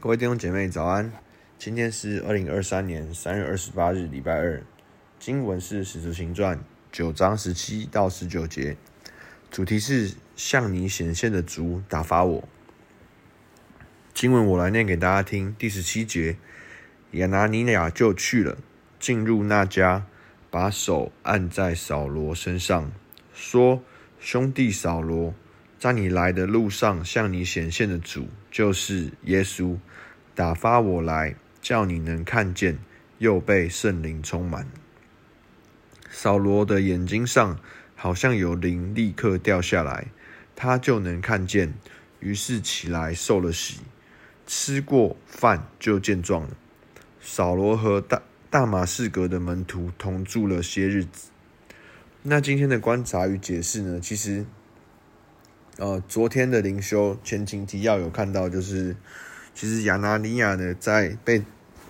各位弟兄姐妹早安，今天是二零二三年三月二十八日，礼拜二。经文是《使徒行传》九章十七到十九节，主题是向你显现的主打发我。经文我来念给大家听。第十七节，亚拿尼亚就去了，进入那家，把手按在扫罗身上，说：“兄弟扫罗。”在你来的路上，向你显现的主就是耶稣，打发我来，叫你能看见，又被圣灵充满。扫罗的眼睛上好像有灵立刻掉下来，他就能看见，于是起来受了洗，吃过饭就健壮了。扫罗和大大马士革的门徒同住了些日子。那今天的观察与解释呢？其实。呃，昨天的灵修前情提要有看到，就是其实亚拿尼亚呢，在被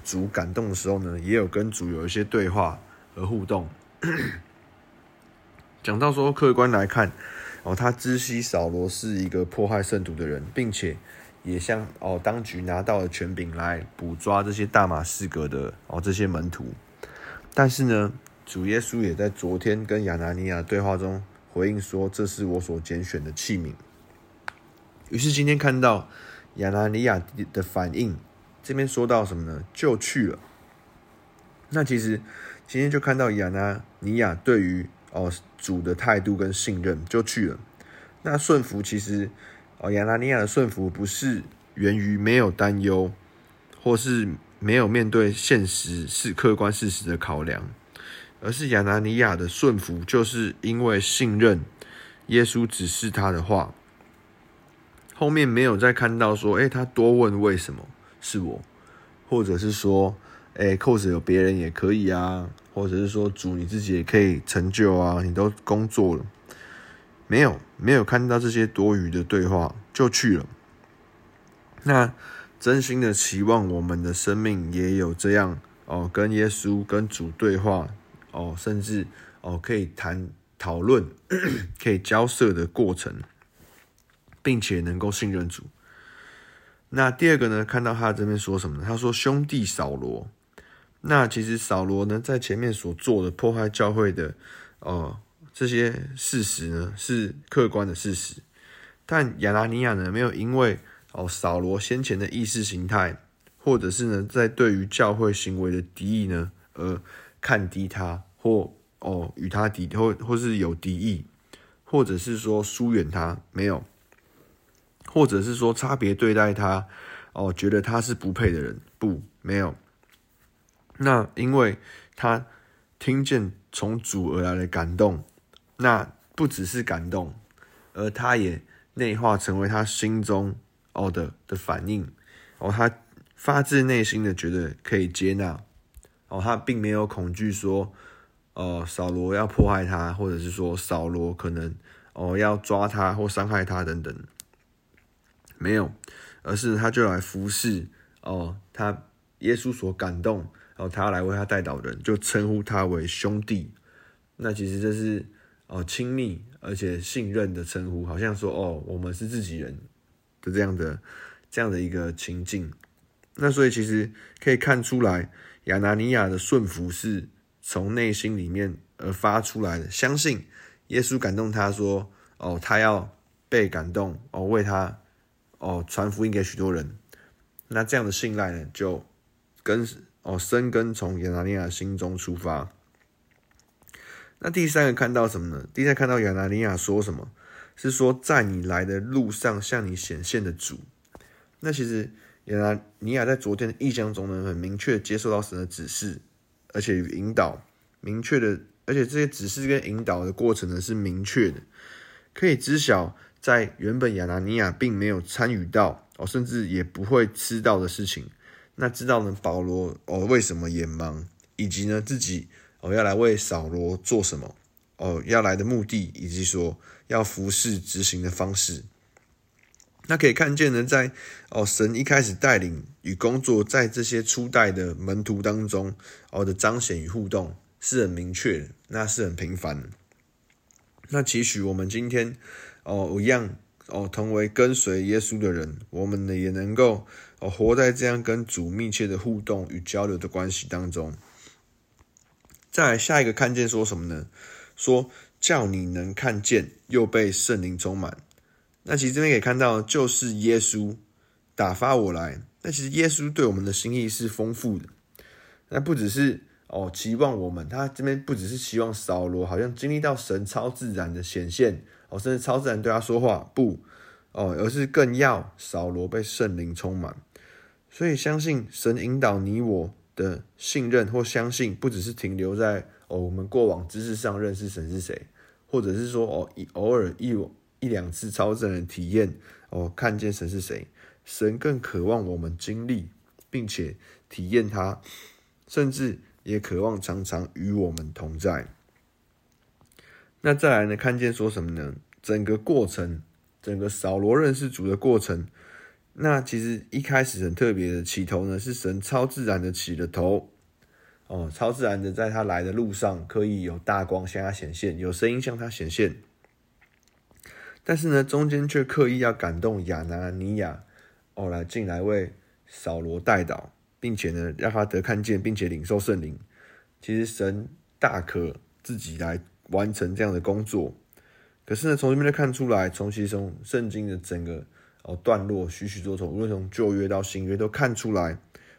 主感动的时候呢，也有跟主有一些对话和互动。讲到说，客观来看，哦，他知悉扫罗是一个迫害圣徒的人，并且也向哦当局拿到了权柄来捕抓这些大马士革的哦这些门徒。但是呢，主耶稣也在昨天跟亚拿尼亚对话中。回应说：“这是我所拣选的器皿。”于是今天看到亚拿尼亚的反应，这边说到什么呢？就去了。那其实今天就看到亚拿尼亚对于哦主的态度跟信任，就去了。那顺服其实哦亚拿尼亚的顺服不是源于没有担忧，或是没有面对现实是客观事实的考量。而是亚拿尼亚的顺服，就是因为信任耶稣指示他的话。后面没有再看到说，诶，他多问为什么是我，或者是说，诶，扣子有别人也可以啊，或者是说主你自己也可以成就啊，你都工作了，没有没有看到这些多余的对话就去了。那真心的期望我们的生命也有这样哦，跟耶稣跟主对话。哦，甚至哦，可以谈讨论，可以交涉的过程，并且能够信任主。那第二个呢？看到他这边说什么呢？他说：“兄弟扫罗。”那其实扫罗呢，在前面所做的破坏教会的哦这些事实呢，是客观的事实。但亚拿尼亚呢，没有因为哦扫罗先前的意识形态，或者是呢，在对于教会行为的敌意呢，而看低他，或哦与他敌，或或是有敌意，或者是说疏远他，没有，或者是说差别对待他，哦觉得他是不配的人，不，没有。那因为他听见从主而来的感动，那不只是感动，而他也内化成为他心中哦的的反应，哦他发自内心的觉得可以接纳。哦，他并没有恐惧说，哦，扫罗要迫害他，或者是说扫罗可能哦要抓他或伤害他等等，没有，而是他就来服侍哦，他耶稣所感动，然后他来为他代祷的人，就称呼他为兄弟。那其实这是哦亲密而且信任的称呼，好像说哦我们是自己人的这样的这样的一个情境。那所以其实可以看出来。亚拿尼亚的顺服是从内心里面而发出来的，相信耶稣感动他说：“哦，他要被感动哦，为他哦传福音给许多人。”那这样的信赖呢，就跟哦生根从亚拿尼亚心中出发。那第三个看到什么呢？第三个看到亚拿尼亚说什么？是说在你来的路上向你显现的主。那其实。亚拿尼亚在昨天的异象中呢，很明确接受到神的指示，而且与引导明确的，而且这些指示跟引导的过程呢是明确的，可以知晓在原本亚拿尼亚并没有参与到哦，甚至也不会知道的事情。那知道呢，保罗哦为什么眼盲，以及呢自己哦要来为扫罗做什么哦要来的目的，以及说要服侍执行的方式。那可以看见呢，在哦，神一开始带领与工作，在这些初代的门徒当中，哦的彰显与互动是很明确，那是很频繁。那期许我们今天哦，一样哦同为跟随耶稣的人，我们呢也能够哦活在这样跟主密切的互动与交流的关系当中。再来下一个看见说什么呢？说叫你能看见，又被圣灵充满。那其实这边可以看到，就是耶稣打发我来。那其实耶稣对我们的心意是丰富的。那不只是哦期望我们，他这边不只是期望扫罗好像经历到神超自然的显现哦，甚至超自然对他说话，不哦，而是更要扫罗被圣灵充满。所以相信神引导你我的信任或相信，不只是停留在哦我们过往知识上认识神是谁，或者是说哦偶尔一一两次超自然的体验，哦，看见神是谁，神更渴望我们经历，并且体验他，甚至也渴望常常与我们同在。那再来呢？看见说什么呢？整个过程，整个扫罗认识主的过程，那其实一开始很特别的起头呢，是神超自然的起了头，哦，超自然的在他来的路上，可以有大光向他显现，有声音向他显现。但是呢，中间却刻意要感动亚拿尼亚，哦，来进来为扫罗代祷，并且呢，让他得看见，并且领受圣灵。其实神大可自己来完成这样的工作，可是呢，从这边就看出来，从其中圣经的整个哦段落，许许多多，无论从旧约到新约，都看出来，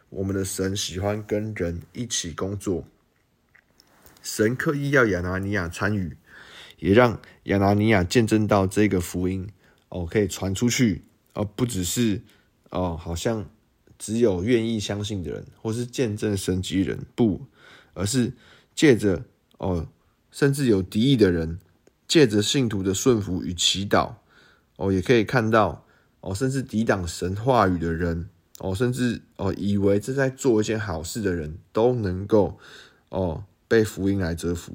我们的神喜欢跟人一起工作。神刻意要亚拿尼亚参与。也让亚拿尼亚见证到这个福音哦，可以传出去哦，不只是哦，好像只有愿意相信的人，或是见证神迹人，不，而是借着哦，甚至有敌意的人，借着信徒的顺服与祈祷哦，也可以看到哦，甚至抵挡神话语的人哦，甚至哦，以为这在做一件好事的人都能够哦，被福音来折服。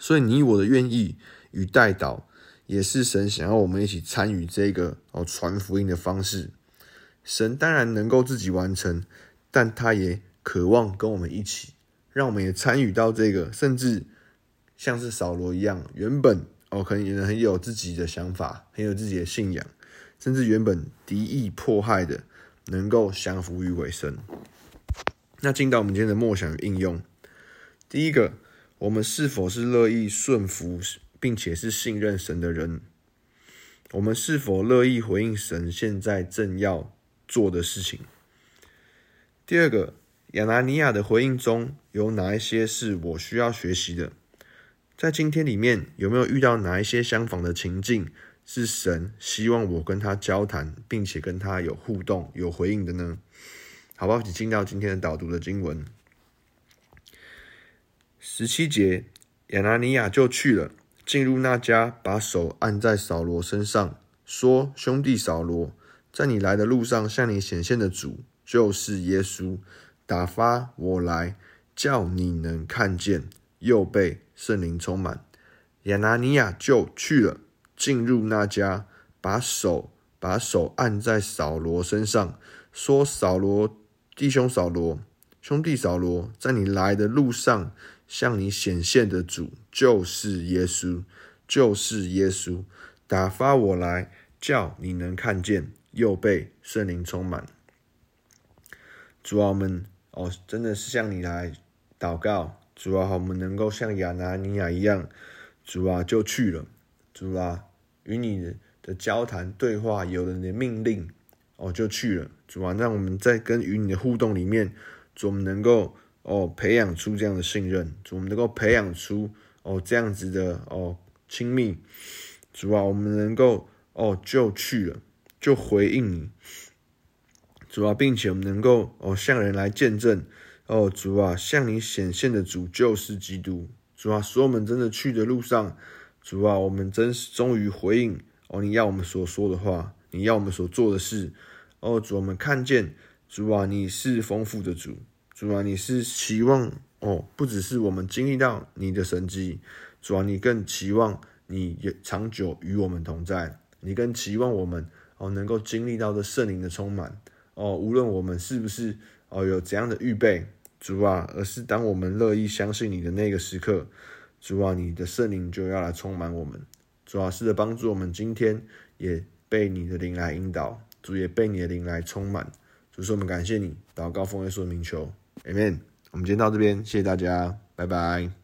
所以你我的愿意与代祷，也是神想要我们一起参与这个哦传福音的方式。神当然能够自己完成，但他也渴望跟我们一起，让我们也参与到这个，甚至像是扫罗一样，原本哦可能也很有自己的想法，很有自己的信仰，甚至原本敌意迫害的，能够降服于鬼神。那进到我们今天的默想与应用，第一个。我们是否是乐意顺服，并且是信任神的人？我们是否乐意回应神现在正要做的事情？第二个，亚拿尼亚的回应中有哪一些是我需要学习的？在今天里面有没有遇到哪一些相仿的情境，是神希望我跟他交谈，并且跟他有互动、有回应的呢？好不好？一起进到今天的导读的经文。十七节，亚拿尼亚就去了，进入那家，把手按在扫罗身上，说：“兄弟扫罗，在你来的路上向你显现的主，就是耶稣，打发我来，叫你能看见，又被圣灵充满。”亚拿尼亚就去了，进入那家，把手把手按在扫罗身上，说：“扫罗，弟兄扫罗，兄弟扫罗，在你来的路上。”向你显现的主就是耶稣，就是耶稣，打发我来，叫你能看见，又被圣灵充满。主啊，我们哦，真的是向你来祷告，主啊，我们能够像亚拿尼亚一样，主啊就去了，主啊与你的交谈对话，有了你的命令哦就去了，主啊，让我们在跟与你的互动里面，主我们能够。哦，培养出这样的信任，主，我们能够培养出哦这样子的哦亲密，主啊，我们能够哦就去了，就回应你，主啊，并且我们能够哦向人来见证哦，主啊，向你显现的主就是基督，主啊，所以我们真的去的路上，主啊，我们真是终于回应哦你要我们所说的话，你要我们所做的事，哦，主，我们看见主啊，你是丰富的主。主啊，你是期望哦，不只是我们经历到你的神迹，主啊，你更期望你也长久与我们同在。你更期望我们哦能够经历到的圣灵的充满哦，无论我们是不是哦有怎样的预备，主啊，而是当我们乐意相信你的那个时刻，主啊，你的圣灵就要来充满我们。主啊，试着帮助我们今天也被你的灵来引导，主也被你的灵来充满。主说我们感谢你，祷告奉耶稣名求。amen，我们今天到这边，谢谢大家，拜拜。